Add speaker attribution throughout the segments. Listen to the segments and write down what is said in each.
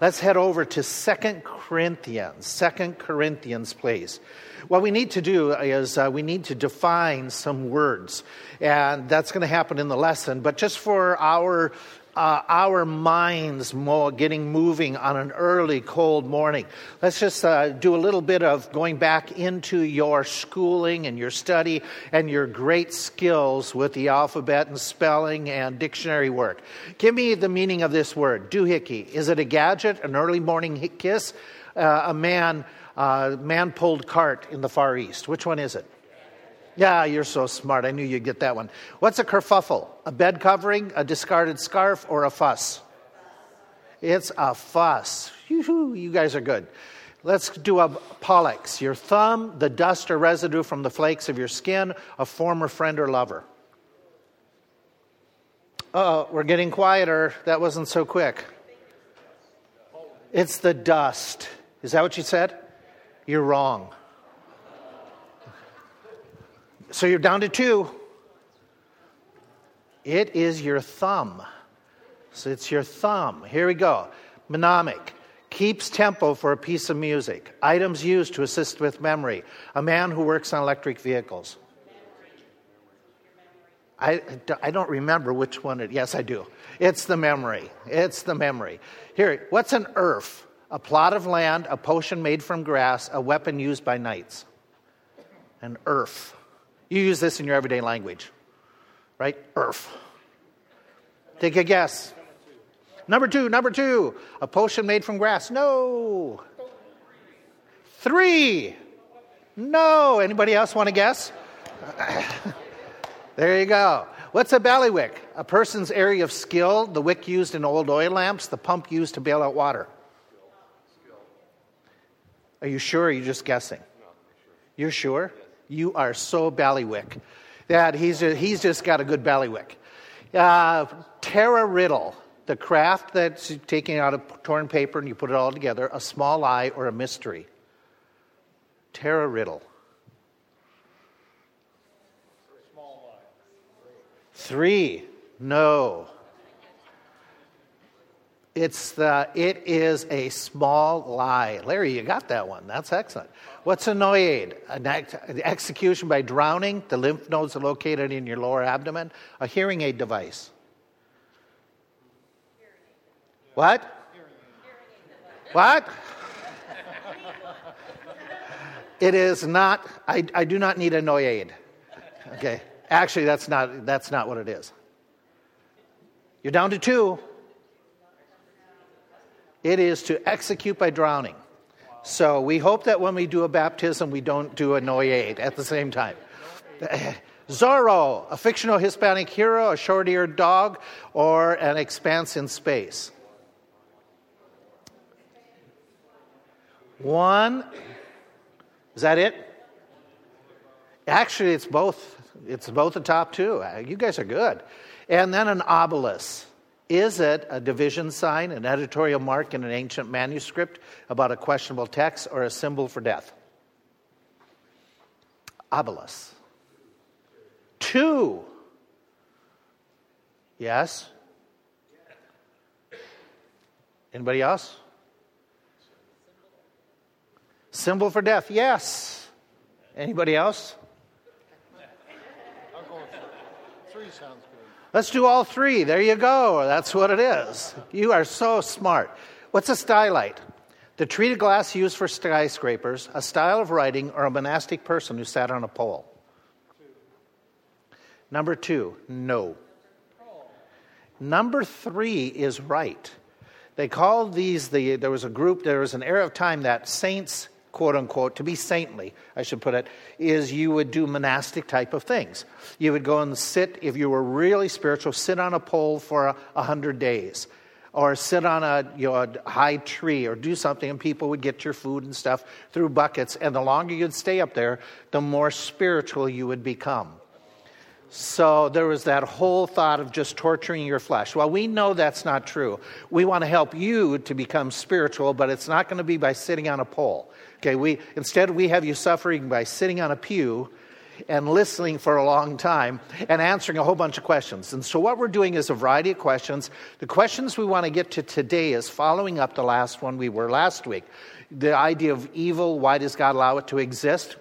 Speaker 1: Let's head over to Second Corinthians. Second Corinthians, please. What we need to do is uh, we need to define some words, and that's going to happen in the lesson. But just for our uh, our minds more getting moving on an early cold morning. Let's just uh, do a little bit of going back into your schooling and your study and your great skills with the alphabet and spelling and dictionary work. Give me the meaning of this word, doohickey. Is it a gadget, an early morning kiss, uh, a man, uh, man pulled cart in the Far East? Which one is it? Yeah, you're so smart. I knew you'd get that one. What's a kerfuffle? A bed covering, a discarded scarf, or a fuss? It's a fuss. You guys are good. Let's do a pollex. Your thumb, the dust or residue from the flakes of your skin, a former friend or lover. Oh, we're getting quieter. That wasn't so quick. It's the dust. Is that what you said? You're wrong. So you're down to two. It is your thumb. So it's your thumb. Here we go. Mnemonic keeps tempo for a piece of music. Items used to assist with memory. A man who works on electric vehicles. I, I don't remember which one it yes i do it's the memory it's the memory here what's an earth a plot of land a potion made from grass a weapon used by knights an earth you use this in your everyday language, right? Earth. Take a guess. Number two, number two, a potion made from grass. No. Three. No. Anybody else want to guess? there you go. What's a bailiwick? A person's area of skill, the wick used in old oil lamps, the pump used to bail out water. Are you sure or are you just guessing? You're sure? You are so bailiwick. That he's, he's just got a good bailiwick. Uh, taradiddle, the craft that's taking out a torn paper and you put it all together, a small lie or a mystery. Taradiddle. Three. No. It's the, it is a small lie. Larry, you got that one. That's excellent. What's a noyade? An ex- execution by drowning. The lymph nodes are located in your lower abdomen. A hearing aid device. What? What? it is not, I, I do not need a noyade. Okay. Actually, that's not, that's not what it is. You're down to two. It is to execute by drowning. So we hope that when we do a baptism, we don't do a noyade at the same time. Zorro, a fictional Hispanic hero, a short eared dog, or an expanse in space. One. Is that it? Actually, it's both. It's both the top two. Uh, you guys are good. And then an obelisk. Is it a division sign, an editorial mark in an ancient manuscript about a questionable text, or a symbol for death? Obelisk. Two. Yes? Anybody else? Symbol for death. Yes. Anybody else? Three sounds Let's do all three. There you go. That's what it is. You are so smart. What's a stylite? The treated glass used for skyscrapers, a style of writing, or a monastic person who sat on a pole. Number two, no. Number three is right. They called these the there was a group, there was an era of time that saints quote unquote, to be saintly, I should put it, is you would do monastic type of things. You would go and sit, if you were really spiritual, sit on a pole for a, a hundred days. Or sit on a, you know, a high tree or do something, and people would get your food and stuff through buckets. And the longer you'd stay up there, the more spiritual you would become. So there was that whole thought of just torturing your flesh. Well, we know that's not true. We want to help you to become spiritual, but it's not going to be by sitting on a pole. Okay, we instead we have you suffering by sitting on a pew and listening for a long time and answering a whole bunch of questions. And so, what we're doing is a variety of questions. The questions we want to get to today is following up the last one we were last week. The idea of evil, why does God allow it to exist?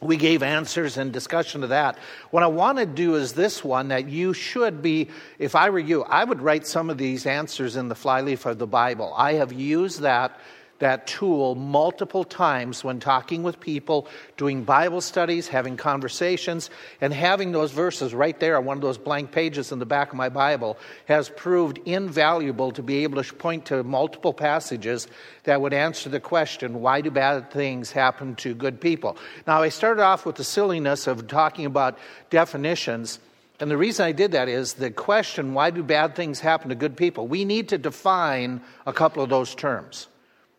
Speaker 1: we gave answers and discussion to that. What I want to do is this one that you should be, if I were you, I would write some of these answers in the flyleaf of the Bible. I have used that that tool multiple times when talking with people, doing Bible studies, having conversations, and having those verses right there on one of those blank pages in the back of my Bible has proved invaluable to be able to point to multiple passages that would answer the question why do bad things happen to good people? Now, I started off with the silliness of talking about definitions. And the reason I did that is the question, why do bad things happen to good people? We need to define a couple of those terms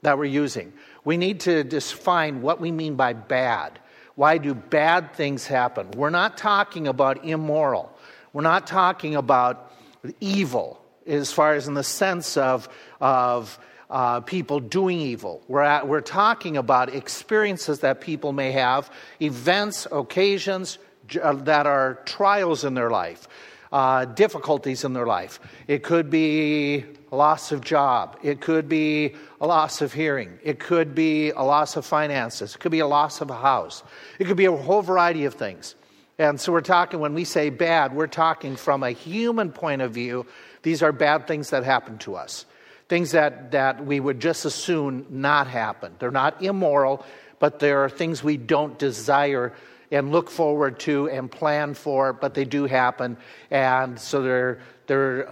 Speaker 1: that we're using. We need to define what we mean by bad. Why do bad things happen? We're not talking about immoral. We're not talking about evil as far as in the sense of, of uh, people doing evil. We're, at, we're talking about experiences that people may have, events, occasions uh, that are trials in their life, uh, difficulties in their life. It could be loss of job. It could be a loss of hearing. It could be a loss of finances. It could be a loss of a house. It could be a whole variety of things. And so we're talking, when we say bad, we're talking from a human point of view. These are bad things that happen to us, things that, that we would just as soon not happen. They're not immoral, but there are things we don't desire and look forward to and plan for, but they do happen. And so they're, they're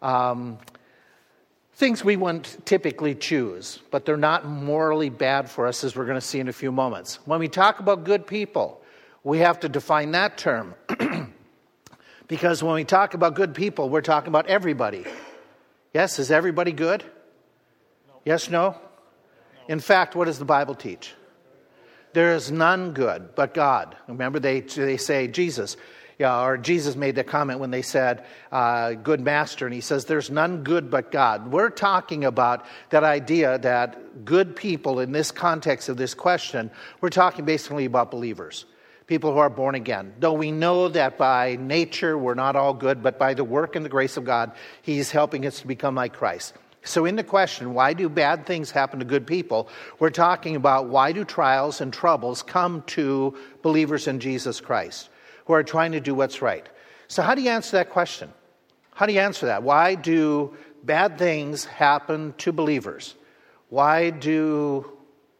Speaker 1: um, things we wouldn't typically choose, but they're not morally bad for us, as we're going to see in a few moments. When we talk about good people, we have to define that term. because when we talk about good people, we're talking about everybody. Yes, is everybody good? No. Yes, no? no? In fact, what does the Bible teach? There is none good but God. Remember, they, they say, Jesus, yeah, or Jesus made the comment when they said, uh, Good master, and he says, There's none good but God. We're talking about that idea that good people, in this context of this question, we're talking basically about believers, people who are born again. Though we know that by nature we're not all good, but by the work and the grace of God, He's helping us to become like Christ. So, in the question, why do bad things happen to good people? We're talking about why do trials and troubles come to believers in Jesus Christ? Who are trying to do what's right. So, how do you answer that question? How do you answer that? Why do bad things happen to believers? Why do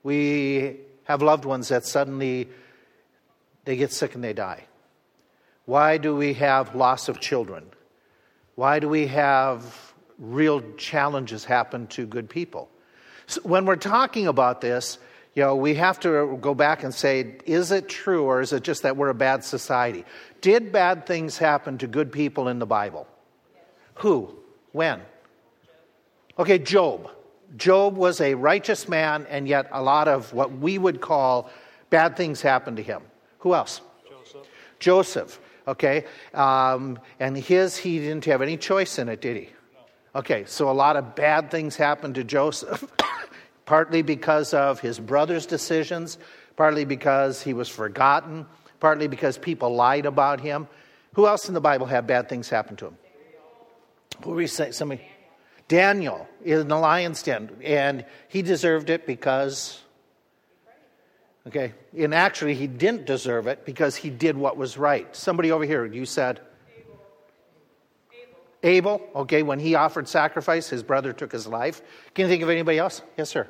Speaker 1: we have loved ones that suddenly they get sick and they die? Why do we have loss of children? Why do we have real challenges happen to good people? So when we're talking about this, you know, we have to go back and say, is it true or is it just that we're a bad society? Did bad things happen to good people in the Bible? Who? When? Okay, Job. Job was a righteous man, and yet a lot of what we would call bad things happened to him. Who else? Joseph. Joseph, okay. Um, and his, he didn't have any choice in it, did he? No. Okay, so a lot of bad things happened to Joseph. partly because of his brother's decisions, partly because he was forgotten, partly because people lied about him. Who else in the Bible had bad things happen to him? Who we say? Somebody. Daniel in the lion's den, and he deserved it because. Okay, and actually, he didn't deserve it because he did what was right. Somebody over here, you said. Abel, okay, when he offered sacrifice, his brother took his life. Can you think of anybody else? Yes, sir.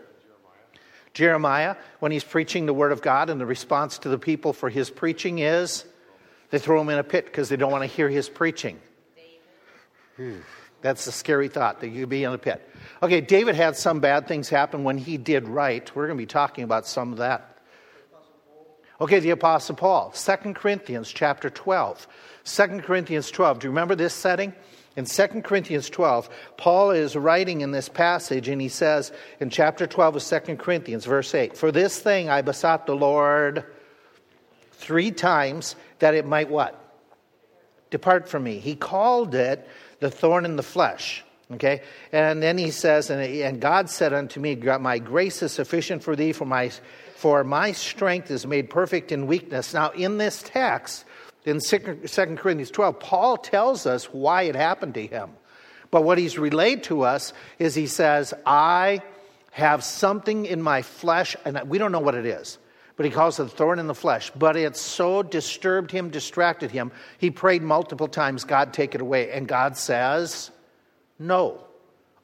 Speaker 1: Jeremiah, when he's preaching the word of God, and the response to the people for his preaching is they throw him in a pit because they don't want to hear his preaching. Hmm, that's a scary thought that you could be in a pit. Okay, David had some bad things happen when he did right. We're going to be talking about some of that. Okay, the Apostle Paul, 2 Corinthians chapter 12. 2 Corinthians 12. Do you remember this setting? In 2 Corinthians 12, Paul is writing in this passage, and he says in chapter 12 of 2 Corinthians, verse 8, For this thing I besought the Lord three times that it might what? Depart from me. He called it the thorn in the flesh. Okay? And then he says, and, and God said unto me, My grace is sufficient for thee, for my, for my strength is made perfect in weakness. Now, in this text, in 2 Corinthians 12, Paul tells us why it happened to him. But what he's relayed to us is he says, I have something in my flesh, and we don't know what it is, but he calls it a thorn in the flesh. But it so disturbed him, distracted him. He prayed multiple times, God, take it away. And God says, No,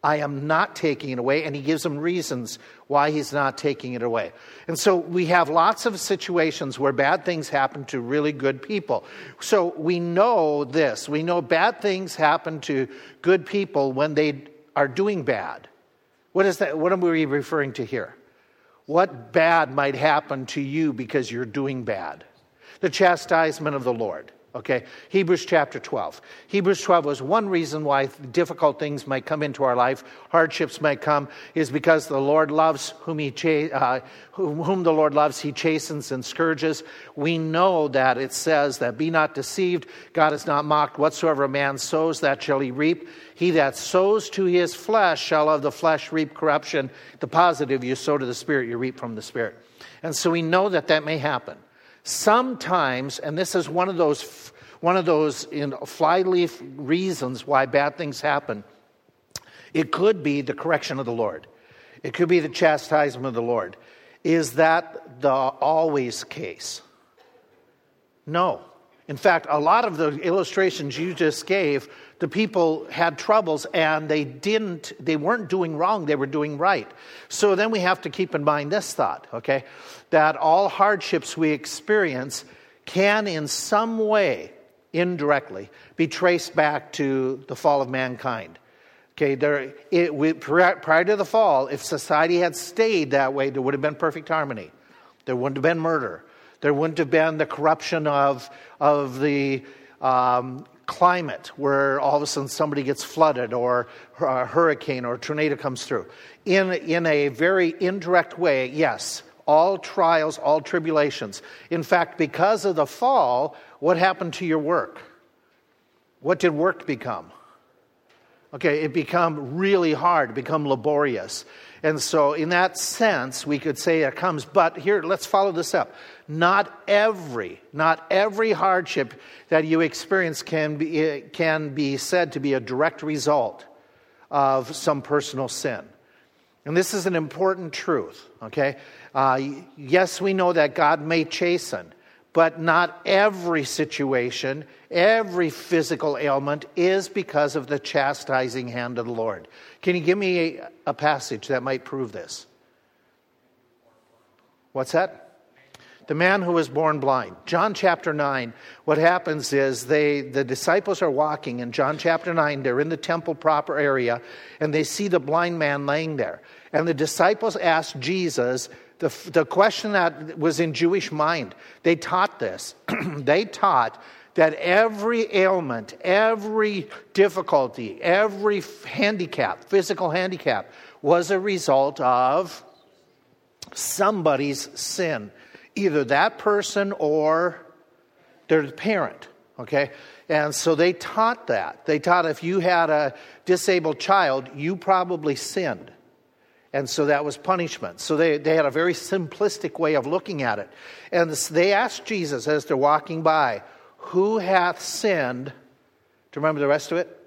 Speaker 1: I am not taking it away. And he gives them reasons why he's not taking it away. And so we have lots of situations where bad things happen to really good people. So we know this. We know bad things happen to good people when they are doing bad. What is that? What are we referring to here? What bad might happen to you because you're doing bad? The chastisement of the Lord. Okay, Hebrews chapter 12. Hebrews 12 was one reason why difficult things might come into our life, hardships might come, is because the Lord loves whom he uh, whom the Lord loves, he chastens and scourges. We know that it says that be not deceived, God is not mocked. Whatsoever a man sows, that shall he reap. He that sows to his flesh shall of the flesh reap corruption. The positive you sow to the Spirit, you reap from the Spirit. And so we know that that may happen. Sometimes, and this is one of those, one of those in flyleaf reasons why bad things happen, it could be the correction of the Lord. It could be the chastisement of the Lord. Is that the always case? No. In fact, a lot of the illustrations you just gave, the people had troubles and they didn't, they weren't doing wrong, they were doing right. So then we have to keep in mind this thought, okay? that all hardships we experience can, in some way, indirectly, be traced back to the fall of mankind. Okay, there, it, we, prior to the fall, if society had stayed that way, there would have been perfect harmony. There wouldn't have been murder. There wouldn't have been the corruption of, of the um, climate where all of a sudden somebody gets flooded or a hurricane or a tornado comes through. In, in a very indirect way, yes, all trials, all tribulations. In fact, because of the fall, what happened to your work? What did work become? Okay, it become really hard, become laborious. And so, in that sense, we could say it comes. But here, let's follow this up. Not every, not every hardship that you experience can be, can be said to be a direct result of some personal sin. And this is an important truth, okay? Uh, yes, we know that God may chasten, but not every situation, every physical ailment is because of the chastising hand of the Lord. Can you give me a, a passage that might prove this? What's that? the man who was born blind. John chapter 9, what happens is they, the disciples are walking in John chapter 9, they're in the temple proper area, and they see the blind man laying there. And the disciples ask Jesus the, the question that was in Jewish mind. They taught this. they taught that every ailment, every difficulty, every handicap, physical handicap, was a result of somebody's sin either that person or their parent, okay? And so they taught that. They taught if you had a disabled child, you probably sinned. And so that was punishment. So they, they had a very simplistic way of looking at it. And they asked Jesus as they're walking by, Who hath sinned? Do you remember the rest of it?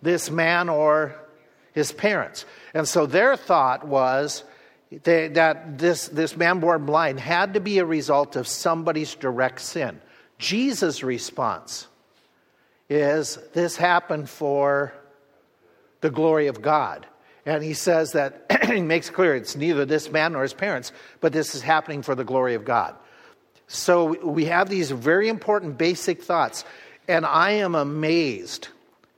Speaker 1: This man or his parents. And so their thought was, they, that this, this man born blind had to be a result of somebody's direct sin. Jesus' response is this happened for the glory of God. And he says that, he makes clear it's neither this man nor his parents, but this is happening for the glory of God. So we have these very important basic thoughts. And I am amazed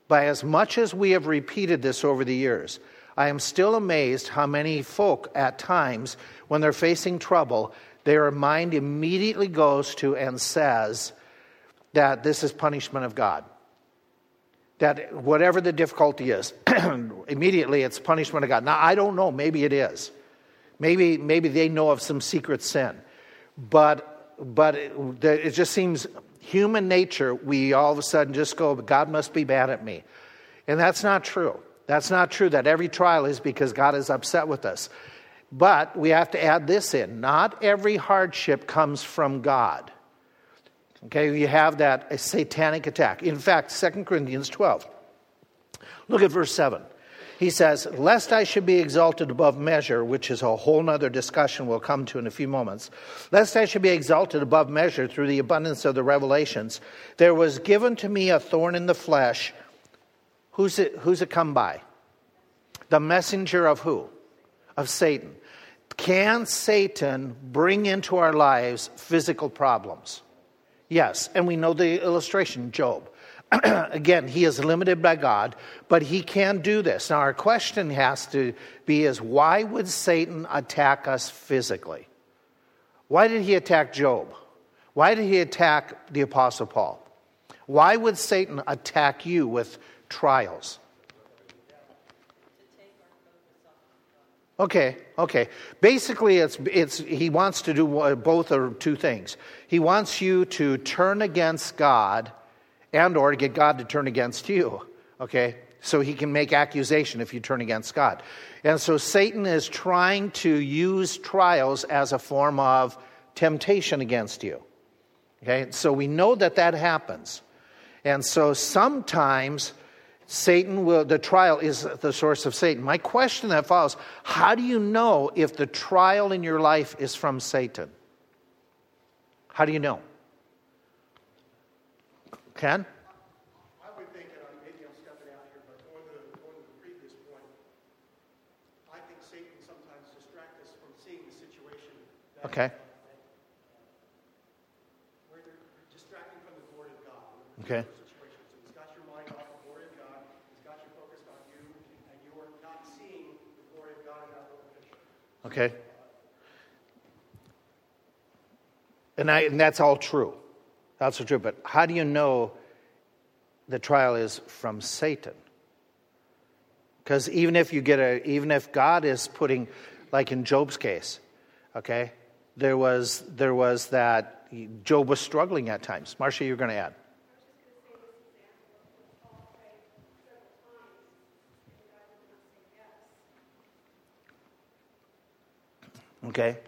Speaker 1: by as much as we have repeated this over the years I am still amazed how many folk at times, when they're facing trouble, their mind immediately goes to and says that this is punishment of God. That whatever the difficulty is, immediately it's punishment of God. Now, I don't know, maybe it is. Maybe, maybe they know of some secret sin. But, but it, it just seems human nature, we all of a sudden just go, God must be bad at me. And that's not true. That's not true, that every trial is because God is upset with us. But we have to add this in not every hardship comes from God. Okay, you have that a satanic attack. In fact, 2 Corinthians 12. Look at verse 7. He says, Lest I should be exalted above measure, which is a whole other discussion we'll come to in a few moments, lest I should be exalted above measure through the abundance of the revelations, there was given to me a thorn in the flesh. Who's it, who's it come by? The messenger of who? Of Satan. Can Satan bring into our lives physical problems? Yes, and we know the illustration, Job. Again, he is limited by God, but he can do this. Now, our question has to be is why would Satan attack us physically? Why did he attack Job? Why did he attack the Apostle Paul? Why would Satan attack you with trials? Okay, okay. Basically, it's, it's, he wants to do both or two things. He wants you to turn against God and or get God to turn against you. Okay? So he can make accusation if you turn against God. And so Satan is trying to use trials as a form of temptation against you. Okay? So we know that that happens. And so sometimes Satan will, the trial is the source of Satan. My question that follows how do you know if the trial in your life is from Satan? How do you know? Ken?
Speaker 2: I would think, and maybe I'm stepping out here, but to, going to the previous point, I think Satan sometimes distracts us from seeing the situation.
Speaker 1: Okay.
Speaker 2: Where they're distracting from the glory of God.
Speaker 1: Okay.
Speaker 2: Situations. So he's got your mind off the glory of God. He's got you focused on you, and you are not seeing the glory of God in that little picture.
Speaker 1: Okay. And, I, and that's all true. That's all true. But how do you know the trial is from Satan? Because even if you get a, even if God is putting, like in Job's case, okay, there was there was that Job was struggling at times. Marcia, you're going to add. Okay.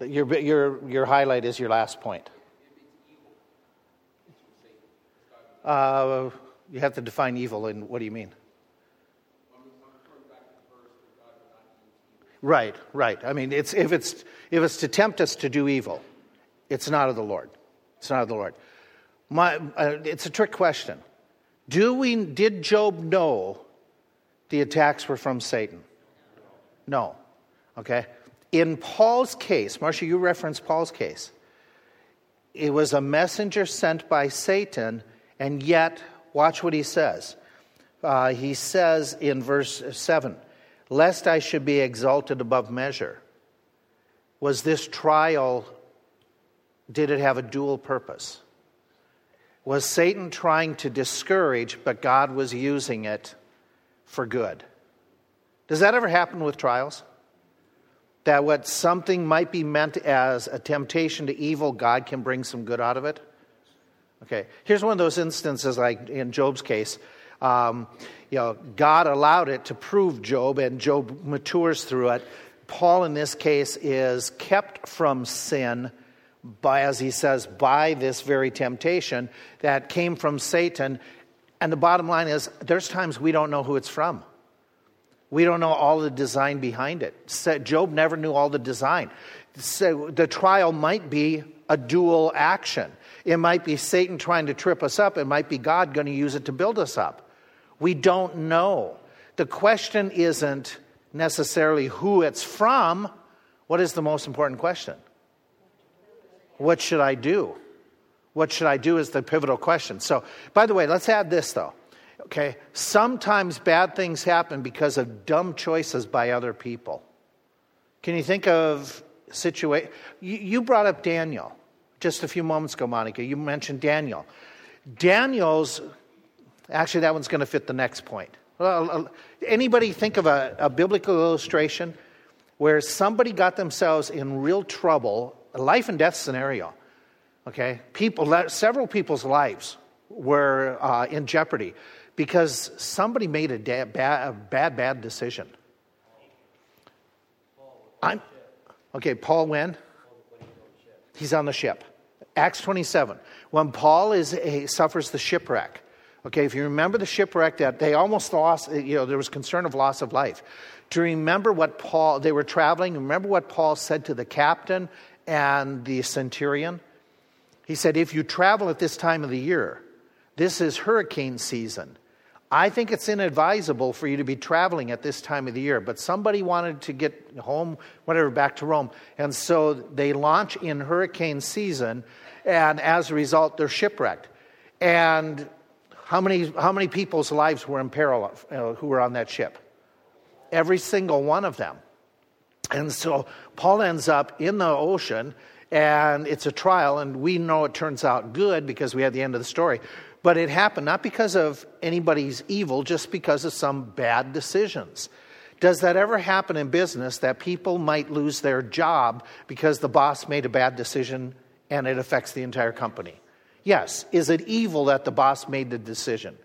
Speaker 1: Your, your, your highlight is your last point. Uh, you have to define evil, and what do you mean? Right, right. I mean, it's, if, it's, if it's to tempt us to do evil, it's not of the Lord. It's not of the Lord. My, uh, it's a trick question. Do we, did Job know the attacks were from Satan? No. Okay? In Paul's case, Marcia, you referenced Paul's case. It was a messenger sent by Satan, and yet, watch what he says. Uh, he says in verse 7 Lest I should be exalted above measure. Was this trial, did it have a dual purpose? Was Satan trying to discourage, but God was using it for good? Does that ever happen with trials? that what something might be meant as a temptation to evil, God can bring some good out of it? Okay, here's one of those instances, like in Job's case. Um, you know, God allowed it to prove Job, and Job matures through it. Paul, in this case, is kept from sin by, as he says, by this very temptation that came from Satan. And the bottom line is, there's times we don't know who it's from. We don't know all the design behind it. Job never knew all the design. So the trial might be a dual action. It might be Satan trying to trip us up. It might be God going to use it to build us up. We don't know. The question isn't necessarily who it's from. What is the most important question? What should I do? What should I do is the pivotal question. So, by the way, let's add this though. Okay? Sometimes bad things happen because of dumb choices by other people. Can you think of situation? You, brought up Daniel just a few moments ago, Monica. You mentioned Daniel. Daniel's actually that one's going to fit the next point. Anybody think of a, a biblical illustration where somebody got themselves in real trouble, a life and death scenario? Okay, people, several people's lives were uh, in jeopardy because somebody made a, da- bad, a bad, bad decision. I'm, okay, Paul when? He's on the ship. Acts 27. When Paul is suffers the shipwreck. Okay, if you remember the shipwreck that they almost lost, you know, there was concern of loss of life. To remember what Paul, they were traveling, remember what Paul said to the captain and the centurion? He said, If you travel at this time of the year, this is hurricane season. I think it's inadvisable for you to be traveling at this time of the year, but somebody wanted to get home, whatever, back to Rome. And so they launch in hurricane season, and as a result, they're shipwrecked. And how many, how many people's lives were in peril uh, who were on that ship? Every single one of them. And so Paul ends up in the ocean, and it's a trial, and we know it turns out good because we have the end of the story. But it happened not because of anybody's evil, just because of some bad decisions. Does that ever happen in business that people might lose their job because the boss made a bad decision and it affects the entire company? Yes. Is it evil that the boss made the decision?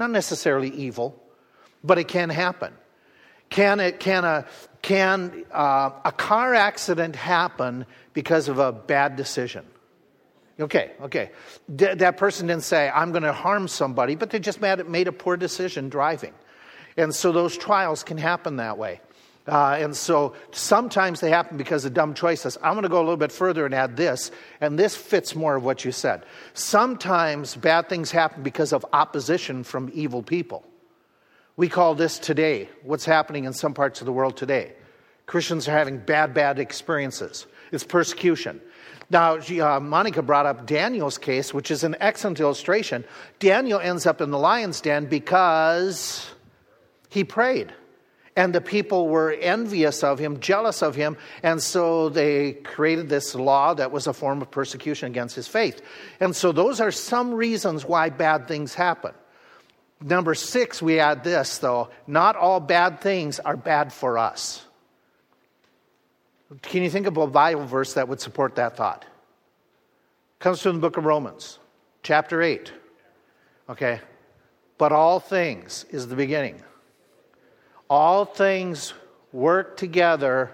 Speaker 1: Not necessarily evil, but it can happen. Can, it, can, a, can uh, a car accident happen because of a bad decision? Okay, okay. D- that person didn't say, I'm going to harm somebody, but they just made, made a poor decision driving. And so those trials can happen that way. Uh, and so sometimes they happen because of dumb choices. I'm going to go a little bit further and add this, and this fits more of what you said. Sometimes bad things happen because of opposition from evil people. We call this today, what's happening in some parts of the world today. Christians are having bad, bad experiences. It's persecution. Now, uh, Monica brought up Daniel's case, which is an excellent illustration. Daniel ends up in the lion's den because he prayed. And the people were envious of him, jealous of him, and so they created this law that was a form of persecution against his faith. And so those are some reasons why bad things happen. Number six, we add this, though not all bad things are bad for us. Can you think of a Bible verse that would support that thought? Comes from the book of Romans, chapter 8. Okay? But all things is the beginning. All things work together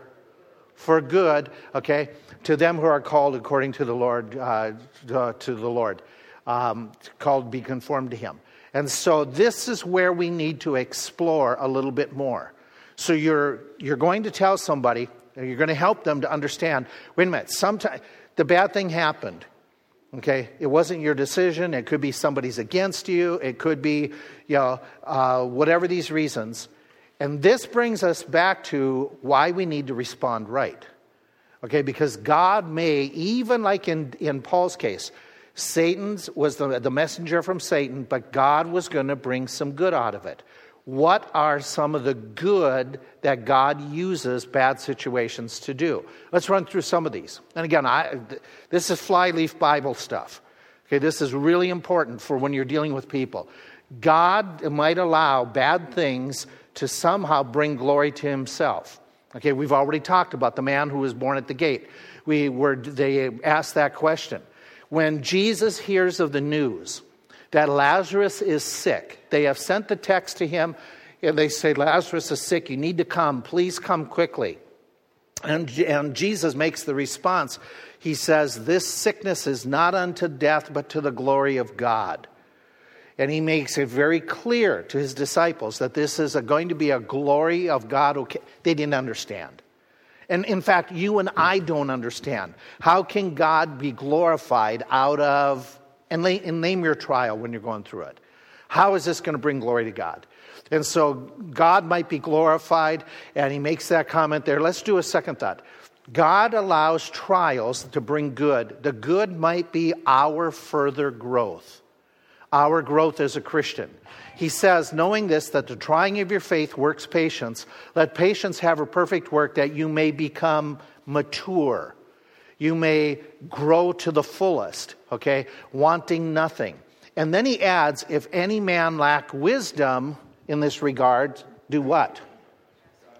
Speaker 1: for good, okay, to them who are called according to the Lord, uh, to the Lord, um, called be conformed to Him. And so this is where we need to explore a little bit more. So you're, you're going to tell somebody, you're going to help them to understand wait a minute, sometime, the bad thing happened. Okay? It wasn't your decision. It could be somebody's against you. It could be, you know, uh, whatever these reasons. And this brings us back to why we need to respond right. Okay? Because God may, even like in, in Paul's case, Satan's was the, the messenger from Satan, but God was going to bring some good out of it what are some of the good that God uses bad situations to do? Let's run through some of these. And again, I, this is flyleaf Bible stuff. Okay, this is really important for when you're dealing with people. God might allow bad things to somehow bring glory to himself. Okay, we've already talked about the man who was born at the gate. We were, they asked that question. When Jesus hears of the news, that Lazarus is sick. They have sent the text to him and they say, Lazarus is sick. You need to come. Please come quickly. And, and Jesus makes the response. He says, This sickness is not unto death, but to the glory of God. And he makes it very clear to his disciples that this is a, going to be a glory of God. They didn't understand. And in fact, you and I don't understand. How can God be glorified out of and, lay, and name your trial when you're going through it. How is this going to bring glory to God? And so God might be glorified, and he makes that comment there. Let's do a second thought. God allows trials to bring good. The good might be our further growth, our growth as a Christian. He says, knowing this, that the trying of your faith works patience, let patience have a perfect work that you may become mature you may grow to the fullest, okay, wanting nothing. And then he adds, if any man lack wisdom in this regard, do what?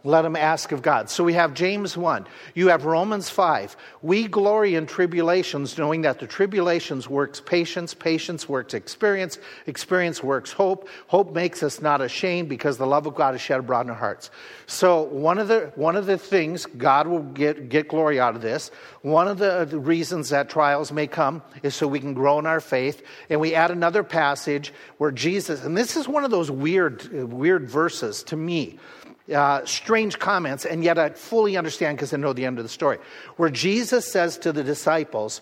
Speaker 1: Let him ask of God. So we have James 1. You have Romans 5. We glory in tribulations, knowing that the tribulations works patience, patience works experience, experience works hope. Hope makes us not ashamed because the love of God is shed abroad in our hearts. So one of the, one of the things God will get, get glory out of this, one of the, uh, the reasons that trials may come is so we can grow in our faith. And we add another passage where Jesus, and this is one of those weird, uh, weird verses to me uh, strange comments, and yet I fully understand because I know the end of the story. Where Jesus says to the disciples,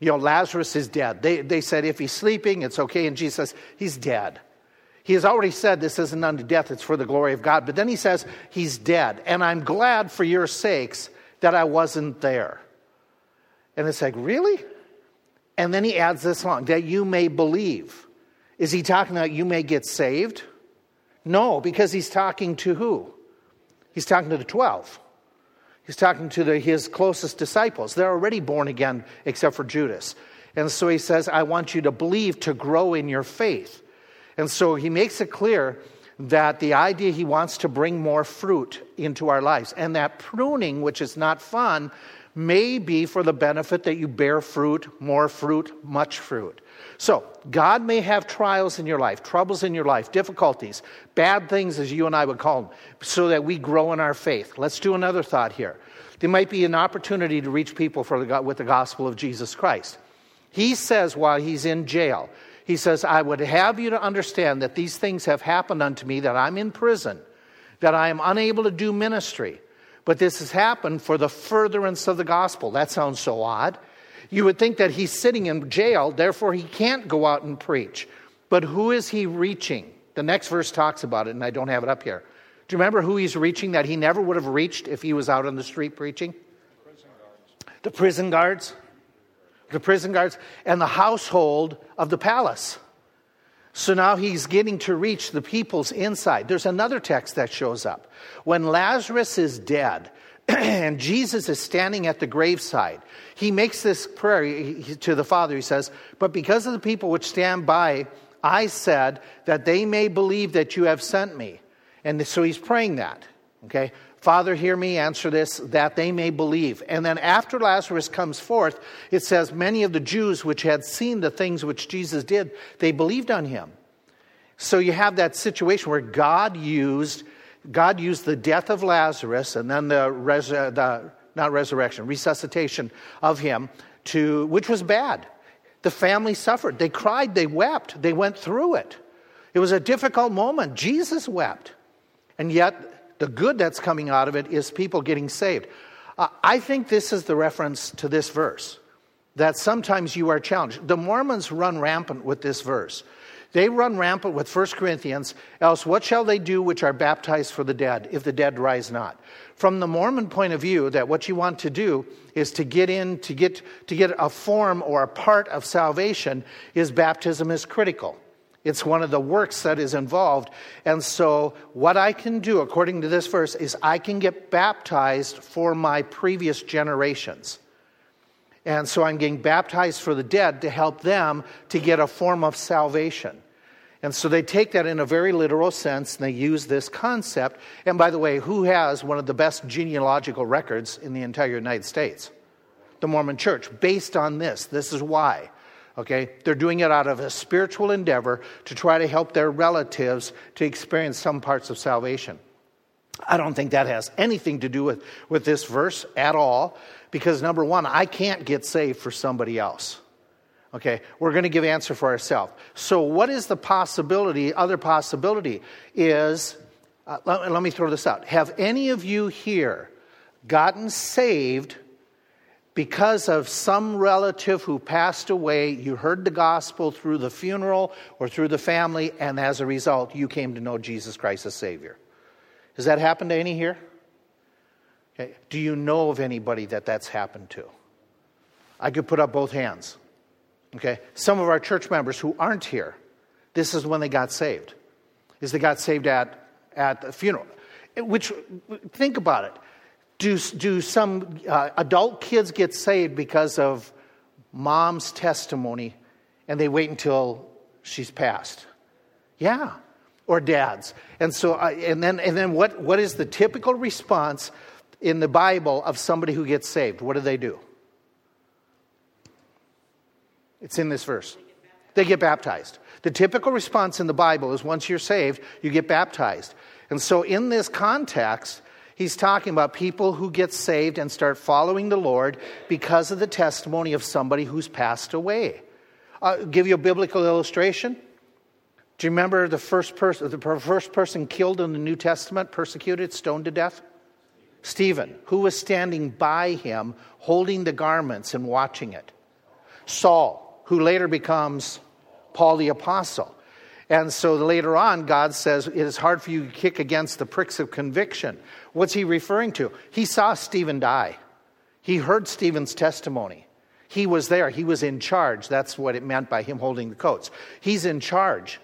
Speaker 1: You know, Lazarus is dead. They, they said, If he's sleeping, it's okay. And Jesus He's dead. He has already said this isn't unto death, it's for the glory of God. But then he says, He's dead. And I'm glad for your sakes that I wasn't there. And it's like, Really? And then he adds this along, that you may believe. Is he talking about you may get saved? No, because he's talking to who? He's talking to the 12. He's talking to the, his closest disciples. They're already born again, except for Judas. And so he says, I want you to believe to grow in your faith. And so he makes it clear that the idea he wants to bring more fruit into our lives. And that pruning, which is not fun, may be for the benefit that you bear fruit, more fruit, much fruit. So, God may have trials in your life, troubles in your life, difficulties, bad things, as you and I would call them, so that we grow in our faith. Let's do another thought here. There might be an opportunity to reach people the, with the gospel of Jesus Christ. He says while he's in jail, he says, I would have you to understand that these things have happened unto me, that I'm in prison, that I am unable to do ministry. But this has happened for the furtherance of the gospel. That sounds so odd. You would think that he's sitting in jail, therefore he can't go out and preach. But who is he reaching? The next verse talks about it, and I don't have it up here. Do you remember who he's reaching that he never would have reached if he was out on the street preaching? The prison guards. the prison guards. The prison guards and the household of the palace. So now he's getting to reach the people's inside. There's another text that shows up. When Lazarus is dead, and Jesus is standing at the graveside. He makes this prayer to the Father. He says, But because of the people which stand by, I said that they may believe that you have sent me. And so he's praying that. Okay? Father, hear me, answer this, that they may believe. And then after Lazarus comes forth, it says, Many of the Jews which had seen the things which Jesus did, they believed on him. So you have that situation where God used God used the death of Lazarus and then the, resur- the not resurrection, resuscitation of him to, which was bad. The family suffered. They cried, they wept, they went through it. It was a difficult moment. Jesus wept. And yet, the good that's coming out of it is people getting saved. Uh, I think this is the reference to this verse that sometimes you are challenged. The Mormons run rampant with this verse. They run rampant with 1 Corinthians, else what shall they do which are baptized for the dead, if the dead rise not? From the Mormon point of view, that what you want to do is to get in, to get, to get a form or a part of salvation, is baptism is critical. It's one of the works that is involved. And so, what I can do, according to this verse, is I can get baptized for my previous generations. And so I'm getting baptized for the dead to help them to get a form of salvation. And so they take that in a very literal sense and they use this concept. And by the way, who has one of the best genealogical records in the entire United States? The Mormon Church, based on this. This is why. Okay? They're doing it out of a spiritual endeavor to try to help their relatives to experience some parts of salvation. I don't think that has anything to do with, with this verse at all. Because number one, I can't get saved for somebody else. Okay, we're going to give answer for ourselves. So, what is the possibility? Other possibility is, uh, let, let me throw this out. Have any of you here gotten saved because of some relative who passed away? You heard the gospel through the funeral or through the family, and as a result, you came to know Jesus Christ as Savior. Has that happened to any here? Okay. Do you know of anybody that that's happened to? I could put up both hands. Okay. Some of our church members who aren't here, this is when they got saved. Is they got saved at at the funeral. Which think about it. Do do some uh, adult kids get saved because of mom's testimony, and they wait until she's passed? Yeah. or dads. And so, and then, and then what, what is the typical response in the Bible of somebody who gets saved? What do they do? It's in this verse. They get baptized. The typical response in the Bible is once you're saved, you get baptized. And so, in this context, he's talking about people who get saved and start following the Lord because of the testimony of somebody who's passed away. I'll give you a biblical illustration. Do you remember the first person, the first person killed in the New Testament, persecuted, stoned to death? Stephen, who was standing by him, holding the garments and watching it. Saul, who later becomes Paul the Apostle. And so later on, God says, It is hard for you to kick against the pricks of conviction. What's he referring to? He saw Stephen die, he heard Stephen's testimony. He was there, he was in charge. That's what it meant by him holding the coats. He's in charge.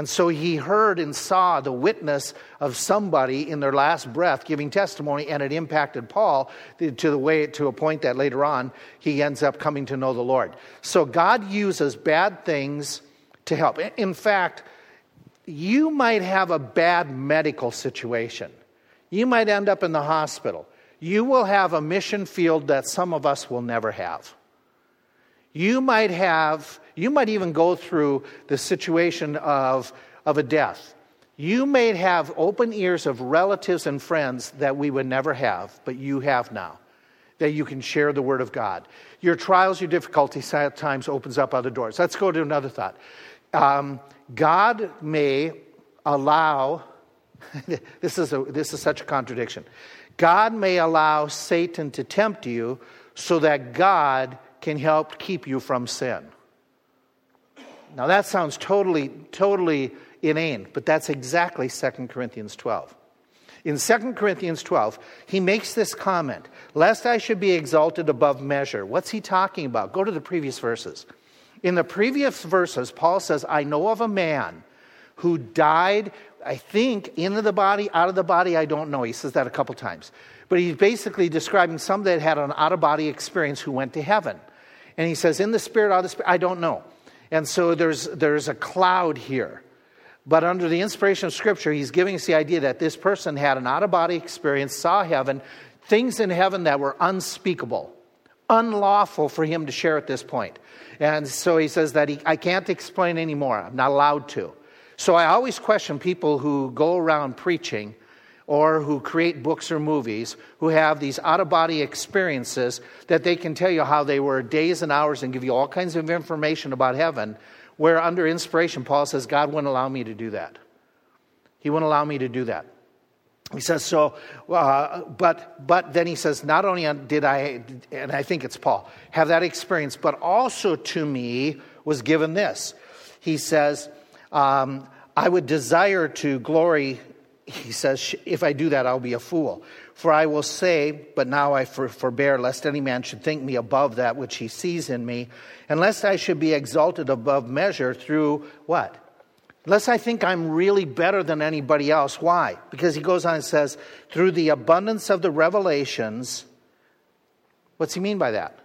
Speaker 1: And so he heard and saw the witness of somebody in their last breath giving testimony, and it impacted Paul to the way to a point that later on he ends up coming to know the Lord. So God uses bad things to help. In fact, you might have a bad medical situation. You might end up in the hospital. You will have a mission field that some of us will never have. You might have, you might even go through the situation of, of a death. You may have open ears of relatives and friends that we would never have, but you have now, that you can share the Word of God. Your trials, your difficulties times opens up other doors. Let's go to another thought. Um, God may allow, this, is a, this is such a contradiction. God may allow Satan to tempt you so that God can help keep you from sin. Now that sounds totally, totally inane, but that's exactly 2 Corinthians 12. In 2 Corinthians 12, he makes this comment Lest I should be exalted above measure. What's he talking about? Go to the previous verses. In the previous verses, Paul says, I know of a man who died, I think, into the body, out of the body, I don't know. He says that a couple times. But he's basically describing some that had an out of body experience who went to heaven. And he says, in the spirit, out of the spirit, I don't know. And so there's, there's a cloud here. But under the inspiration of Scripture, he's giving us the idea that this person had an out of body experience, saw heaven, things in heaven that were unspeakable, unlawful for him to share at this point. And so he says that he, I can't explain anymore. I'm not allowed to. So I always question people who go around preaching or who create books or movies who have these out of body experiences that they can tell you how they were days and hours and give you all kinds of information about heaven, where under inspiration, Paul says, God wouldn't allow me to do that. He wouldn't allow me to do that. He says, so, uh, but, but then he says, not only did I, and I think it's Paul, have that experience, but also to me was given this. He says, um, I would desire to glory he says, If I do that, I'll be a fool. For I will say, but now I forbear, lest any man should think me above that which he sees in me, and lest I should be exalted above measure through what? Lest I think I'm really better than anybody else. Why? Because he goes on and says, through the abundance of the revelations. What's he mean by that?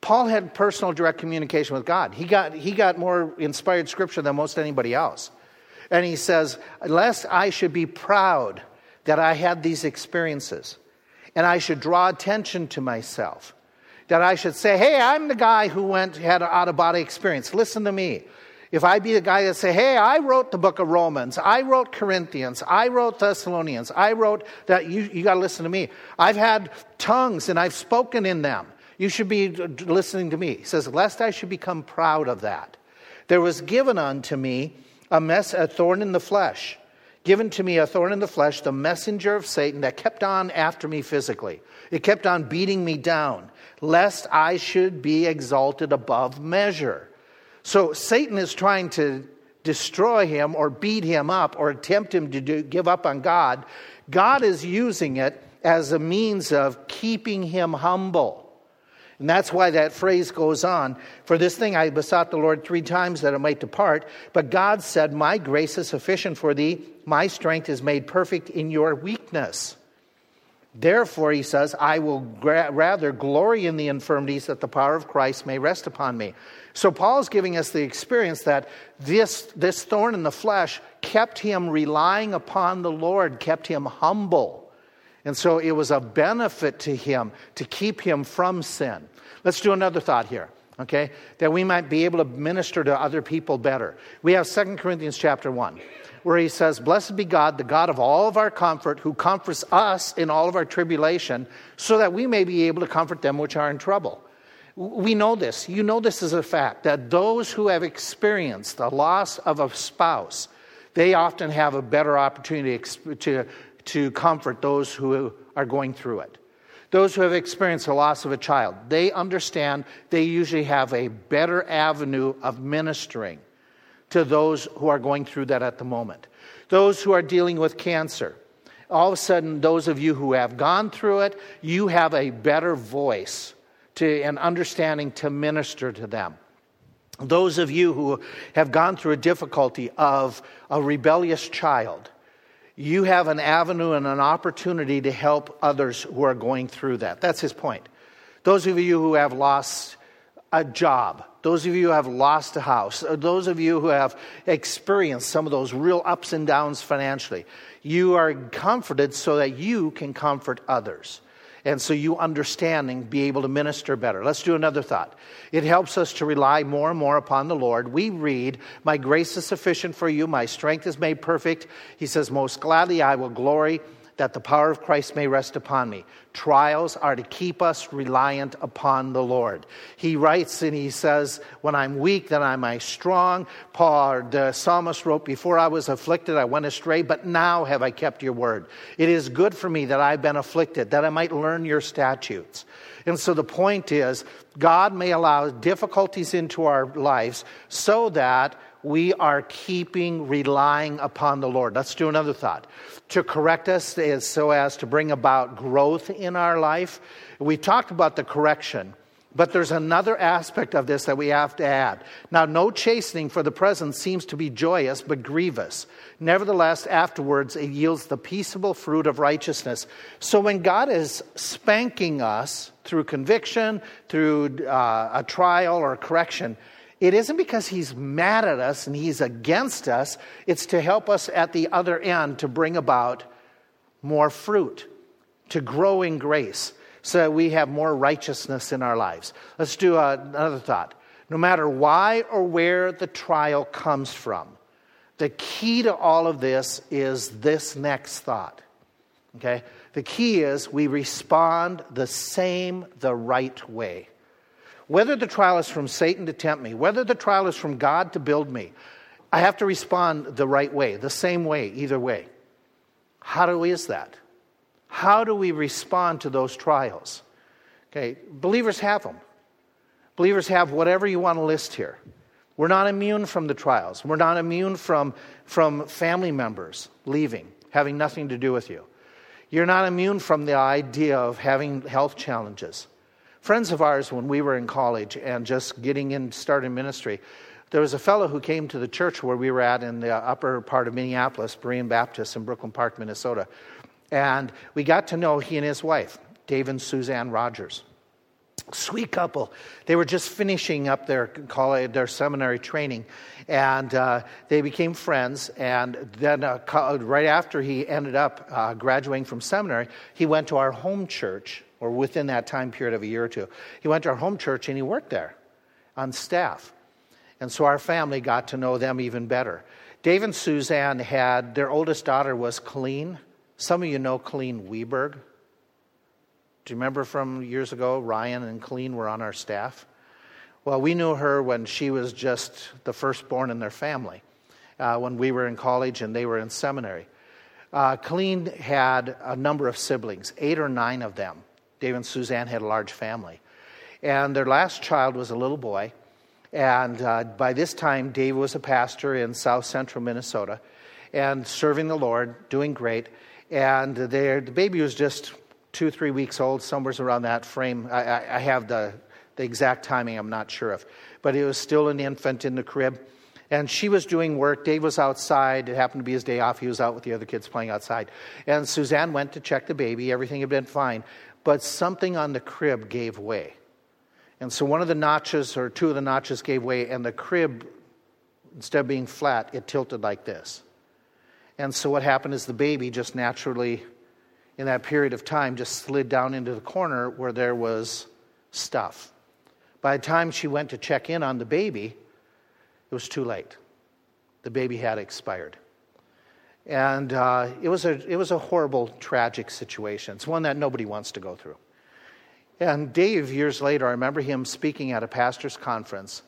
Speaker 1: Paul had personal direct communication with God. He got, he got more inspired scripture than most anybody else. And he says, Lest I should be proud that I had these experiences, and I should draw attention to myself. That I should say, Hey, I'm the guy who went, had an out of body experience. Listen to me. If I be the guy that say, Hey, I wrote the book of Romans, I wrote Corinthians, I wrote Thessalonians, I wrote that, you, you got to listen to me. I've had tongues and I've spoken in them. You should be listening to me. He says, Lest I should become proud of that. There was given unto me a mess, a thorn in the flesh. Given to me a thorn in the flesh, the messenger of Satan that kept on after me physically. It kept on beating me down, lest I should be exalted above measure. So Satan is trying to destroy him or beat him up or tempt him to do, give up on God. God is using it as a means of keeping him humble. And that's why that phrase goes on. For this thing I besought the Lord three times that it might depart. But God said, My grace is sufficient for thee. My strength is made perfect in your weakness. Therefore, he says, I will gra- rather glory in the infirmities that the power of Christ may rest upon me. So, Paul's giving us the experience that this, this thorn in the flesh kept him relying upon the Lord, kept him humble. And so, it was a benefit to him to keep him from sin. Let's do another thought here okay that we might be able to minister to other people better we have 2 corinthians chapter 1 where he says, Blessed be God, the God of all of our comfort, who comforts us in all of our tribulation, so that we may be able to comfort them which are in trouble. We know this. You know this is a fact that those who have experienced the loss of a spouse, they often have a better opportunity to, to comfort those who are going through it. Those who have experienced the loss of a child, they understand they usually have a better avenue of ministering to those who are going through that at the moment. Those who are dealing with cancer, all of a sudden, those of you who have gone through it, you have a better voice to, and understanding to minister to them. Those of you who have gone through a difficulty of a rebellious child, you have an avenue and an opportunity to help others who are going through that. That's his point. Those of you who have lost a job, those of you who have lost a house, those of you who have experienced some of those real ups and downs financially, you are comforted so that you can comfort others. And so you understanding, be able to minister better. Let's do another thought. It helps us to rely more and more upon the Lord. We read, My grace is sufficient for you, my strength is made perfect. He says, Most gladly I will glory that the power of Christ may rest upon me. Trials are to keep us reliant upon the Lord. He writes and he says, When I'm weak, then am I strong. Paul, the psalmist wrote, Before I was afflicted, I went astray, but now have I kept your word. It is good for me that I've been afflicted, that I might learn your statutes. And so the point is, God may allow difficulties into our lives so that we are keeping relying upon the Lord. Let's do another thought. To correct us is so as to bring about growth in our life. We talked about the correction, but there's another aspect of this that we have to add. Now, no chastening for the present seems to be joyous, but grievous. Nevertheless, afterwards, it yields the peaceable fruit of righteousness. So, when God is spanking us through conviction, through uh, a trial or a correction, it isn't because he's mad at us and he's against us, it's to help us at the other end to bring about more fruit, to grow in grace, so that we have more righteousness in our lives. Let's do uh, another thought. No matter why or where the trial comes from, the key to all of this is this next thought. Okay? The key is we respond the same, the right way. Whether the trial is from Satan to tempt me, whether the trial is from God to build me, I have to respond the right way, the same way, either way. How do we is that? How do we respond to those trials? Okay, believers have them. Believers have whatever you want to list here. We're not immune from the trials. We're not immune from, from family members leaving, having nothing to do with you. You're not immune from the idea of having health challenges. Friends of ours, when we were in college and just getting in, starting ministry, there was a fellow who came to the church where we were at in the upper part of Minneapolis, Berean Baptist in Brooklyn Park, Minnesota. And we got to know he and his wife, Dave and Suzanne Rogers. Sweet couple. They were just finishing up their college, their seminary training, and uh, they became friends. And then, uh, right after he ended up uh, graduating from seminary, he went to our home church or within that time period of a year or two. He went to our home church and he worked there on staff. And so our family got to know them even better. Dave and Suzanne had, their oldest daughter was Colleen. Some of you know Colleen Weberg. Do you remember from years ago, Ryan and Colleen were on our staff? Well, we knew her when she was just the firstborn in their family, uh, when we were in college and they were in seminary. Uh, Colleen had a number of siblings, eight or nine of them. Dave and Suzanne had a large family. And their last child was a little boy. And uh, by this time, Dave was a pastor in south central Minnesota and serving the Lord, doing great. And the baby was just two, three weeks old, somewhere around that frame. I, I have the, the exact timing, I'm not sure of. But it was still an infant in the crib. And she was doing work. Dave was outside. It happened to be his day off. He was out with the other kids playing outside. And Suzanne went to check the baby. Everything had been fine. But something on the crib gave way. And so one of the notches, or two of the notches, gave way, and the crib, instead of being flat, it tilted like this. And so what happened is the baby just naturally, in that period of time, just slid down into the corner where there was stuff. By the time she went to check in on the baby, it was too late. The baby had expired. And uh, it, was a, it was a horrible, tragic situation. It's one that nobody wants to go through. And Dave, years later, I remember him speaking at a pastor's conference,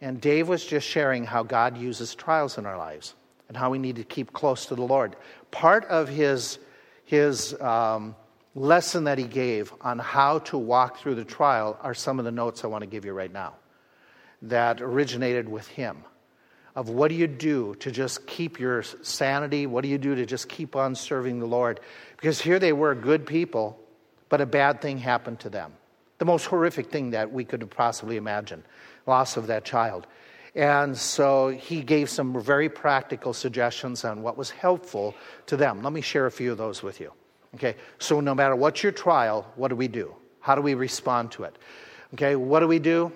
Speaker 1: and Dave was just sharing how God uses trials in our lives and how we need to keep close to the Lord. Part of his, his um, lesson that he gave on how to walk through the trial are some of the notes I want to give you right now that originated with him of what do you do to just keep your sanity? What do you do to just keep on serving the Lord? Because here they were good people, but a bad thing happened to them. The most horrific thing that we could possibly imagined loss of that child. And so he gave some very practical suggestions on what was helpful to them. Let me share a few of those with you. Okay, so no matter what your trial, what do we do? How do we respond to it? Okay, what do we do?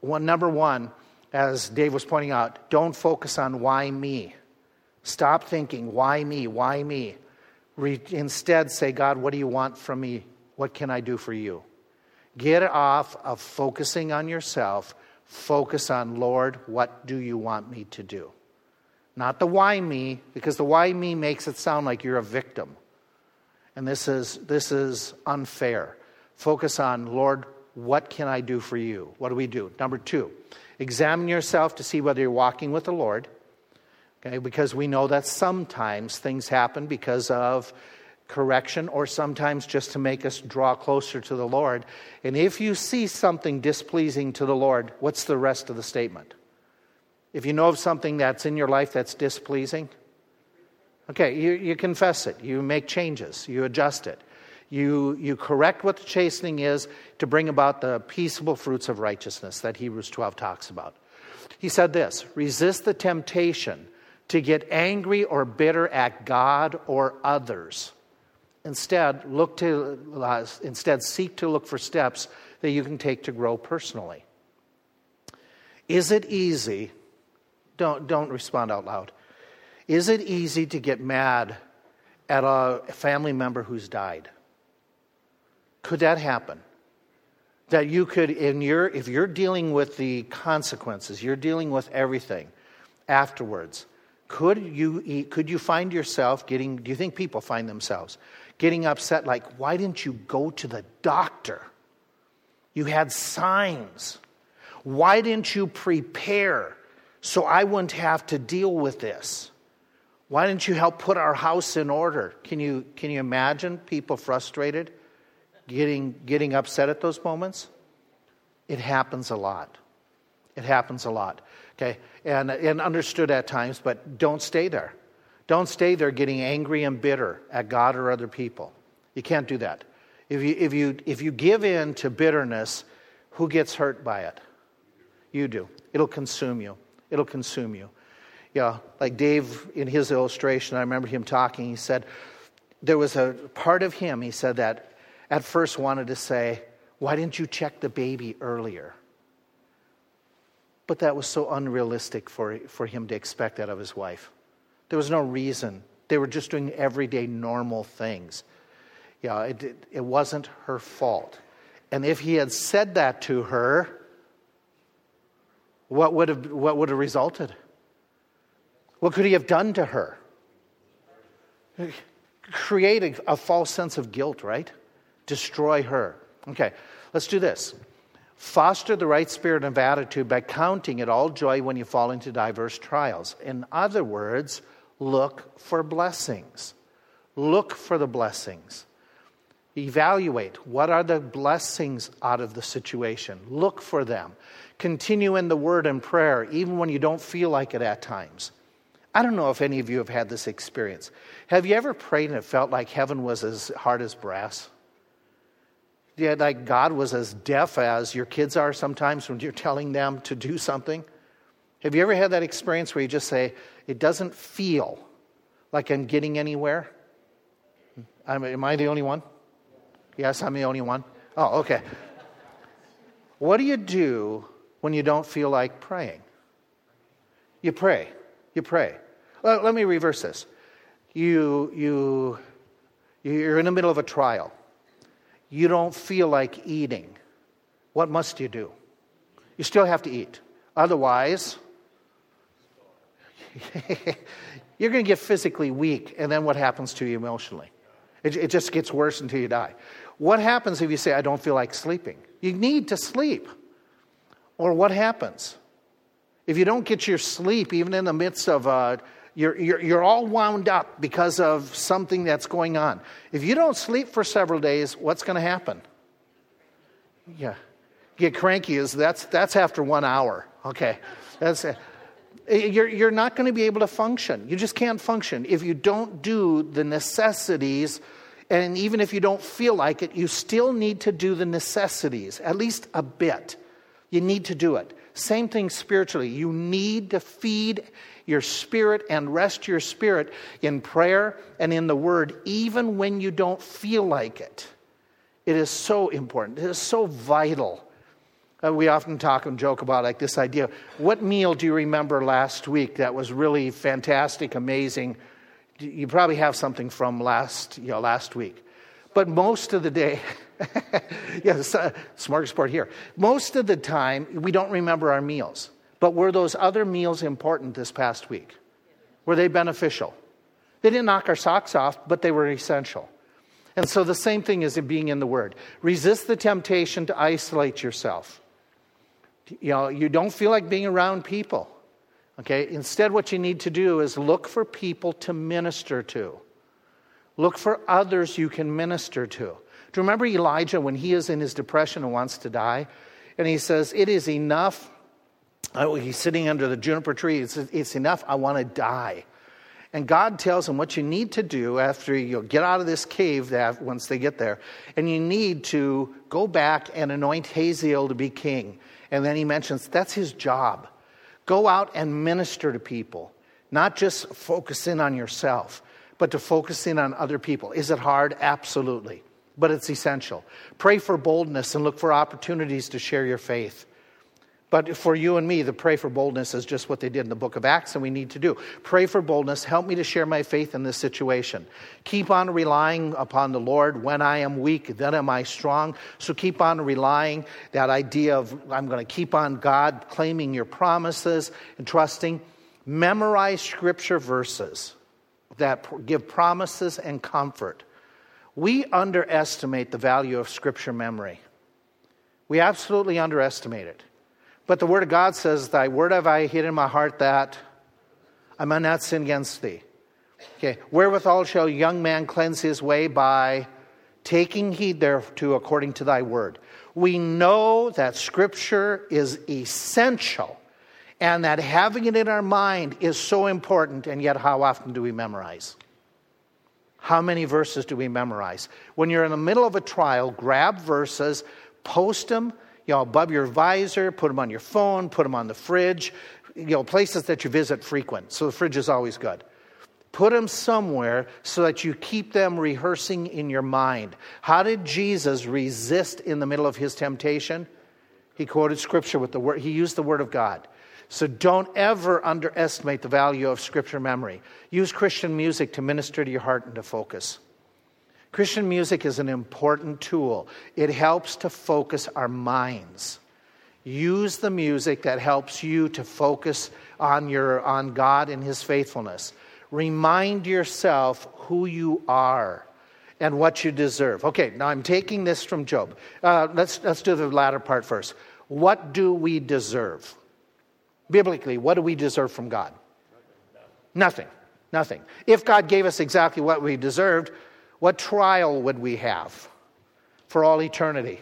Speaker 1: One, number one, as Dave was pointing out, don't focus on why me. Stop thinking, why me, why me. Re- instead, say, God, what do you want from me? What can I do for you? Get off of focusing on yourself. Focus on, Lord, what do you want me to do? Not the why me, because the why me makes it sound like you're a victim. And this is, this is unfair. Focus on, Lord, what can I do for you? What do we do? Number two, examine yourself to see whether you're walking with the Lord. Okay, because we know that sometimes things happen because of correction or sometimes just to make us draw closer to the Lord. And if you see something displeasing to the Lord, what's the rest of the statement? If you know of something that's in your life that's displeasing, okay, you, you confess it, you make changes, you adjust it. You, you correct what the chastening is to bring about the peaceable fruits of righteousness that Hebrews 12 talks about. He said this resist the temptation to get angry or bitter at God or others. Instead, look to, uh, instead, seek to look for steps that you can take to grow personally. Is it easy? Don't, don't respond out loud. Is it easy to get mad at a family member who's died? Could that happen? That you could, in your, if you're dealing with the consequences, you're dealing with everything afterwards, could you, could you find yourself getting, do you think people find themselves getting upset like, why didn't you go to the doctor? You had signs. Why didn't you prepare so I wouldn't have to deal with this? Why didn't you help put our house in order? Can you, can you imagine people frustrated? Getting, getting upset at those moments? It happens a lot. It happens a lot. Okay? And, and understood at times, but don't stay there. Don't stay there getting angry and bitter at God or other people. You can't do that. If you, if you, if you give in to bitterness, who gets hurt by it? You do. It'll consume you. It'll consume you. Yeah, like Dave in his illustration, I remember him talking. He said, there was a part of him, he said, that at first wanted to say, Why didn't you check the baby earlier? But that was so unrealistic for, for him to expect that of his wife. There was no reason. They were just doing everyday normal things. Yeah, it, it, wasn't her fault. And if he had said that to her, what would have, what would have resulted? What could he have done to her? Create a, a false sense of guilt, right? Destroy her. Okay, let's do this. Foster the right spirit of attitude by counting it all joy when you fall into diverse trials. In other words, look for blessings. Look for the blessings. Evaluate what are the blessings out of the situation. Look for them. Continue in the word and prayer, even when you don't feel like it at times. I don't know if any of you have had this experience. Have you ever prayed and it felt like heaven was as hard as brass? Yeah, like God was as deaf as your kids are sometimes when you're telling them to do something. Have you ever had that experience where you just say, it doesn't feel like I'm getting anywhere? I'm, am I the only one? Yes, I'm the only one. Oh, okay. What do you do when you don't feel like praying? You pray. You pray. Well, let me reverse this. You, you, you're in the middle of a trial. You don't feel like eating. What must you do? You still have to eat. Otherwise, you're going to get physically weak, and then what happens to you emotionally? It, it just gets worse until you die. What happens if you say, I don't feel like sleeping? You need to sleep. Or what happens? If you don't get your sleep, even in the midst of, uh, you're, you're, you're all wound up because of something that's going on. If you don't sleep for several days, what's going to happen? Yeah. Get cranky is that's, that's after one hour. Okay. That's, it. you're, you're not going to be able to function. You just can't function. If you don't do the necessities, and even if you don't feel like it, you still need to do the necessities, at least a bit. You need to do it. Same thing spiritually. You need to feed your spirit and rest your spirit in prayer and in the word, even when you don't feel like it. It is so important. It is so vital uh, we often talk and joke about like this idea. What meal do you remember last week that was really fantastic, amazing? You probably have something from last, you know, last week. But most of the day, yes, uh, smorgasbord here. Most of the time, we don't remember our meals. But were those other meals important this past week? Were they beneficial? They didn't knock our socks off, but they were essential. And so the same thing is in being in the Word. Resist the temptation to isolate yourself you know, you don't feel like being around people. Okay? Instead, what you need to do is look for people to minister to. Look for others you can minister to. Do you remember Elijah when he is in his depression and wants to die? And he says, It is enough. He's sitting under the juniper tree. It's, it's enough. I want to die. And God tells him what you need to do after you get out of this cave that once they get there, and you need to go back and anoint Hazael to be king. And then he mentions that's his job. Go out and minister to people, not just focus in on yourself, but to focus in on other people. Is it hard? Absolutely. But it's essential. Pray for boldness and look for opportunities to share your faith. But for you and me, the pray for boldness is just what they did in the book of Acts, and we need to do. Pray for boldness. Help me to share my faith in this situation. Keep on relying upon the Lord. When I am weak, then am I strong. So keep on relying. That idea of I'm going to keep on God, claiming your promises and trusting. Memorize scripture verses that give promises and comfort. We underestimate the value of scripture memory. We absolutely underestimate it. But the Word of God says, Thy word have I hid in my heart that I might not sin against thee. Okay, wherewithal shall a young man cleanse his way by taking heed thereto according to thy word. We know that Scripture is essential and that having it in our mind is so important, and yet how often do we memorize? How many verses do we memorize? When you're in the middle of a trial, grab verses, post them, you know, above your visor, put them on your phone, put them on the fridge, you know, places that you visit frequent. So the fridge is always good. Put them somewhere so that you keep them rehearsing in your mind. How did Jesus resist in the middle of his temptation? He quoted scripture with the word, he used the word of God. So don't ever underestimate the value of scripture memory. Use Christian music to minister to your heart and to focus. Christian music is an important tool. It helps to focus our minds. Use the music that helps you to focus on, your, on God and His faithfulness. Remind yourself who you are and what you deserve. Okay, now I'm taking this from Job. Uh, let's, let's do the latter part first. What do we deserve? Biblically, what do we deserve from God? Nothing. Nothing. If God gave us exactly what we deserved, what trial would we have for all eternity?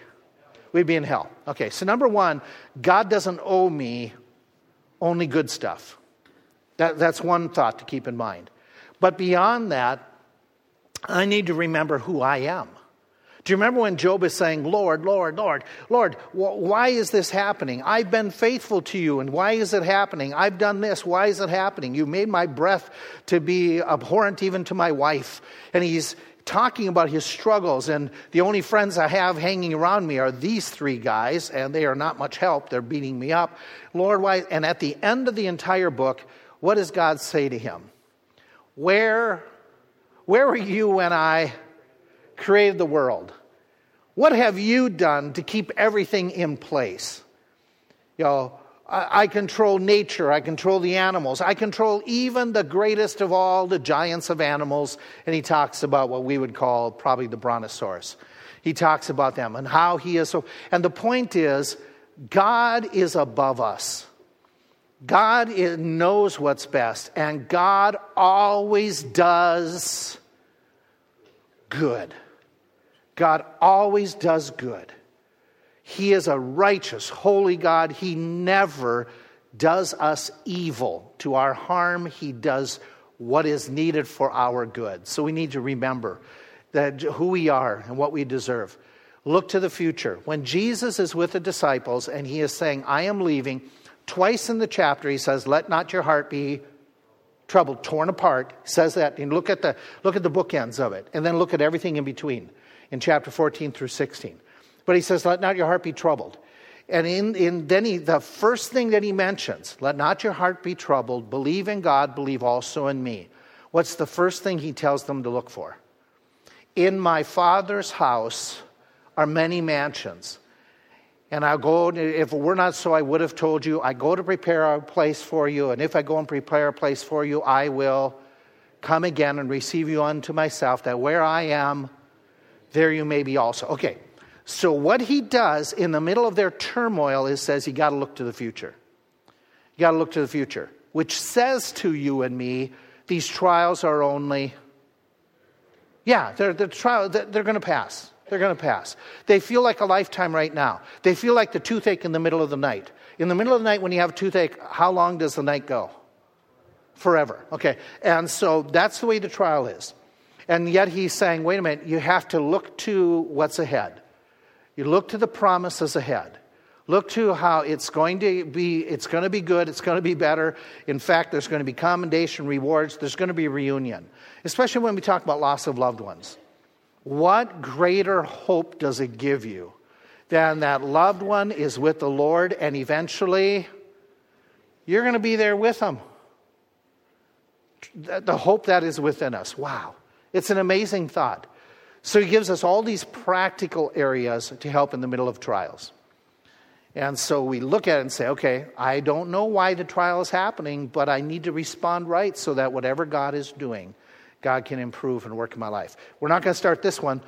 Speaker 1: We'd be in hell. Okay, so number one, God doesn't owe me only good stuff. That, that's one thought to keep in mind. But beyond that, I need to remember who I am. Do you remember when Job is saying, Lord, Lord, Lord, Lord, wh- why is this happening? I've been faithful to you, and why is it happening? I've done this, why is it happening? You made my breath to be abhorrent even to my wife. And he's talking about his struggles, and the only friends I have hanging around me are these three guys, and they are not much help. They're beating me up. Lord, why? And at the end of the entire book, what does God say to him? Where, where were you when I created the world? What have you done to keep everything in place? You know, I, control nature, I control the animals, I control even the greatest of all the giants of animals. And he talks about what we would call probably the brontosaurus. He talks about them and how he is so. And the point is, God is above us. God knows what's best, and God always does good. God always does good. He is a righteous, holy God. He never does us evil to our harm. He does what is needed for our good. So we need to remember that who we are and what we deserve. Look to the future. When Jesus is with the disciples and he is saying, I am leaving, twice in the chapter he says, Let not your heart be troubled, torn apart. He says that. And look at the look at the bookends of it, and then look at everything in between in chapter 14 through 16. But he says, Let not your heart be troubled. And in, in, then he, the first thing that he mentions, let not your heart be troubled. Believe in God, believe also in me. What's the first thing he tells them to look for? In my Father's house are many mansions. And I'll go, if it were not so, I would have told you, I go to prepare a place for you. And if I go and prepare a place for you, I will come again and receive you unto myself, that where I am, there you may be also. Okay, so what he does in the middle of their turmoil is says you got to look to the future. You got to look to the future, which says to you and me, these trials are only, yeah, they're, they're, trial, they're going to pass. They're going to pass. They feel like a lifetime right now. They feel like the toothache in the middle of the night. In the middle of the night, when you have a toothache, how long does the night go? Forever. Okay. And so that's the way the trial is. And yet he's saying, wait a minute, you have to look to what's ahead. You look to the promises ahead. Look to how it's going to be, it's going to be good, it's going to be better. In fact, there's going to be commendation, rewards, there's going to be reunion, especially when we talk about loss of loved ones. What greater hope does it give you than that loved one is with the Lord and eventually you're going to be there with them? The hope that is within us. Wow. It's an amazing thought. So he gives us all these practical areas to help in the middle of trials. And so we look at it and say, okay, I don't know why the trial is happening, but I need to respond right so that whatever God is doing, God can improve and work in my life. We're not going to start this one.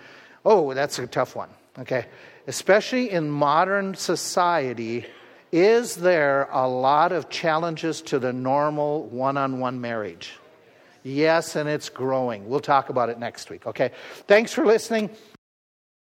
Speaker 1: Oh, that's a tough one. Okay. Especially in modern society, is there a lot of challenges to the normal one on one marriage? Yes, and it's growing. We'll talk about it next week, okay? Thanks for listening.